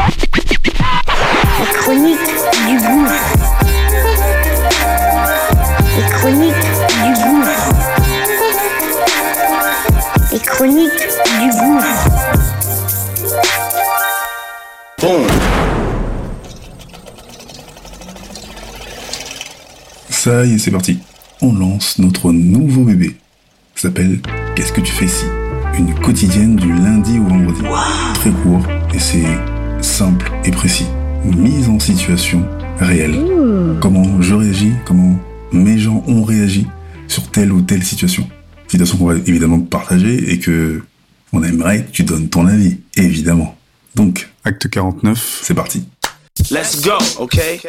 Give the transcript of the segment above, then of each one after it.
La chronique du gouffre. Les chroniques du gouffre. Les chroniques du gouffre. Ça y est, c'est parti. On lance notre nouveau bébé. Ça s'appelle Qu'est-ce que tu fais ici? Une quotidienne du lundi au vendredi. Très court et c'est simple et précis. Mise en situation réelle. Comment je réagis, comment mes gens ont réagi sur telle ou telle situation. Situation qu'on va évidemment partager et que on aimerait que tu donnes ton avis, évidemment. Donc, acte 49, c'est parti. Let's go, okay?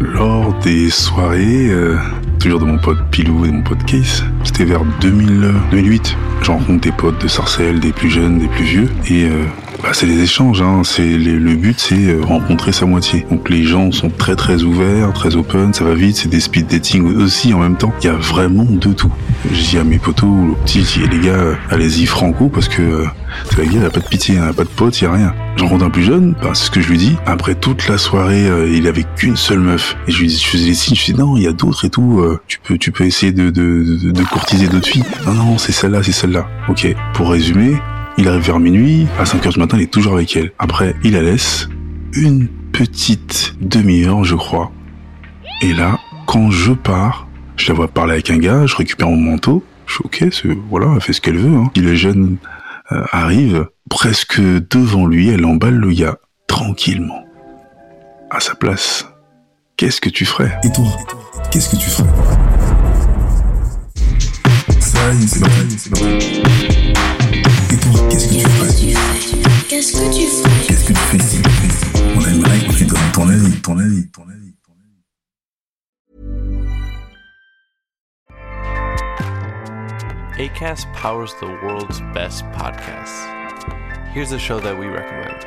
Lors des soirées, euh, toujours de mon pote Pilou et mon pote Case, c'était vers 2000, euh, 2008. Je rencontre des potes de Sarcelles, des plus jeunes, des plus vieux, et euh, bah, c'est des échanges. Hein. C'est les- le but, c'est euh, rencontrer sa moitié. Donc les gens sont très très ouverts, très open, ça va vite. C'est des speed dating aussi en même temps. Il y a vraiment de tout. Je dis à mes potos, je dis, les gars, euh, allez-y franco parce que euh, la guerre, il a pas de pitié, il n'y a pas de potes, il n'y a rien. Je rencontre un plus jeune, bah, c'est ce que je lui dis. Après toute la soirée, euh, il avait qu'une seule meuf. Et je lui dis, je faisais les signes, je lui dis non, il y a d'autres et tout. euh, tu peux, tu peux essayer de, de, de, de courtiser d'autres filles. Non, non, c'est celle-là, c'est celle-là. Ok. Pour résumer, il arrive vers minuit. À 5 heures du matin, il est toujours avec elle. Après, il la laisse une petite demi-heure, je crois. Et là, quand je pars, je la vois parler avec un gars, je récupère mon manteau. Je suis voilà, elle fait ce qu'elle veut. Hein. Puis le jeune euh, arrive, presque devant lui, elle emballe le gars, tranquillement. À sa place, qu'est-ce que tu ferais? Et toi, qu'est-ce que tu Qu'est-ce que tu fais Qu'est-ce que tu fais ici On aimerait que tu donnes ton avis, ton avis, ton avis. ton avis. ACAST powers the world's best podcasts. Here's a show that we recommend.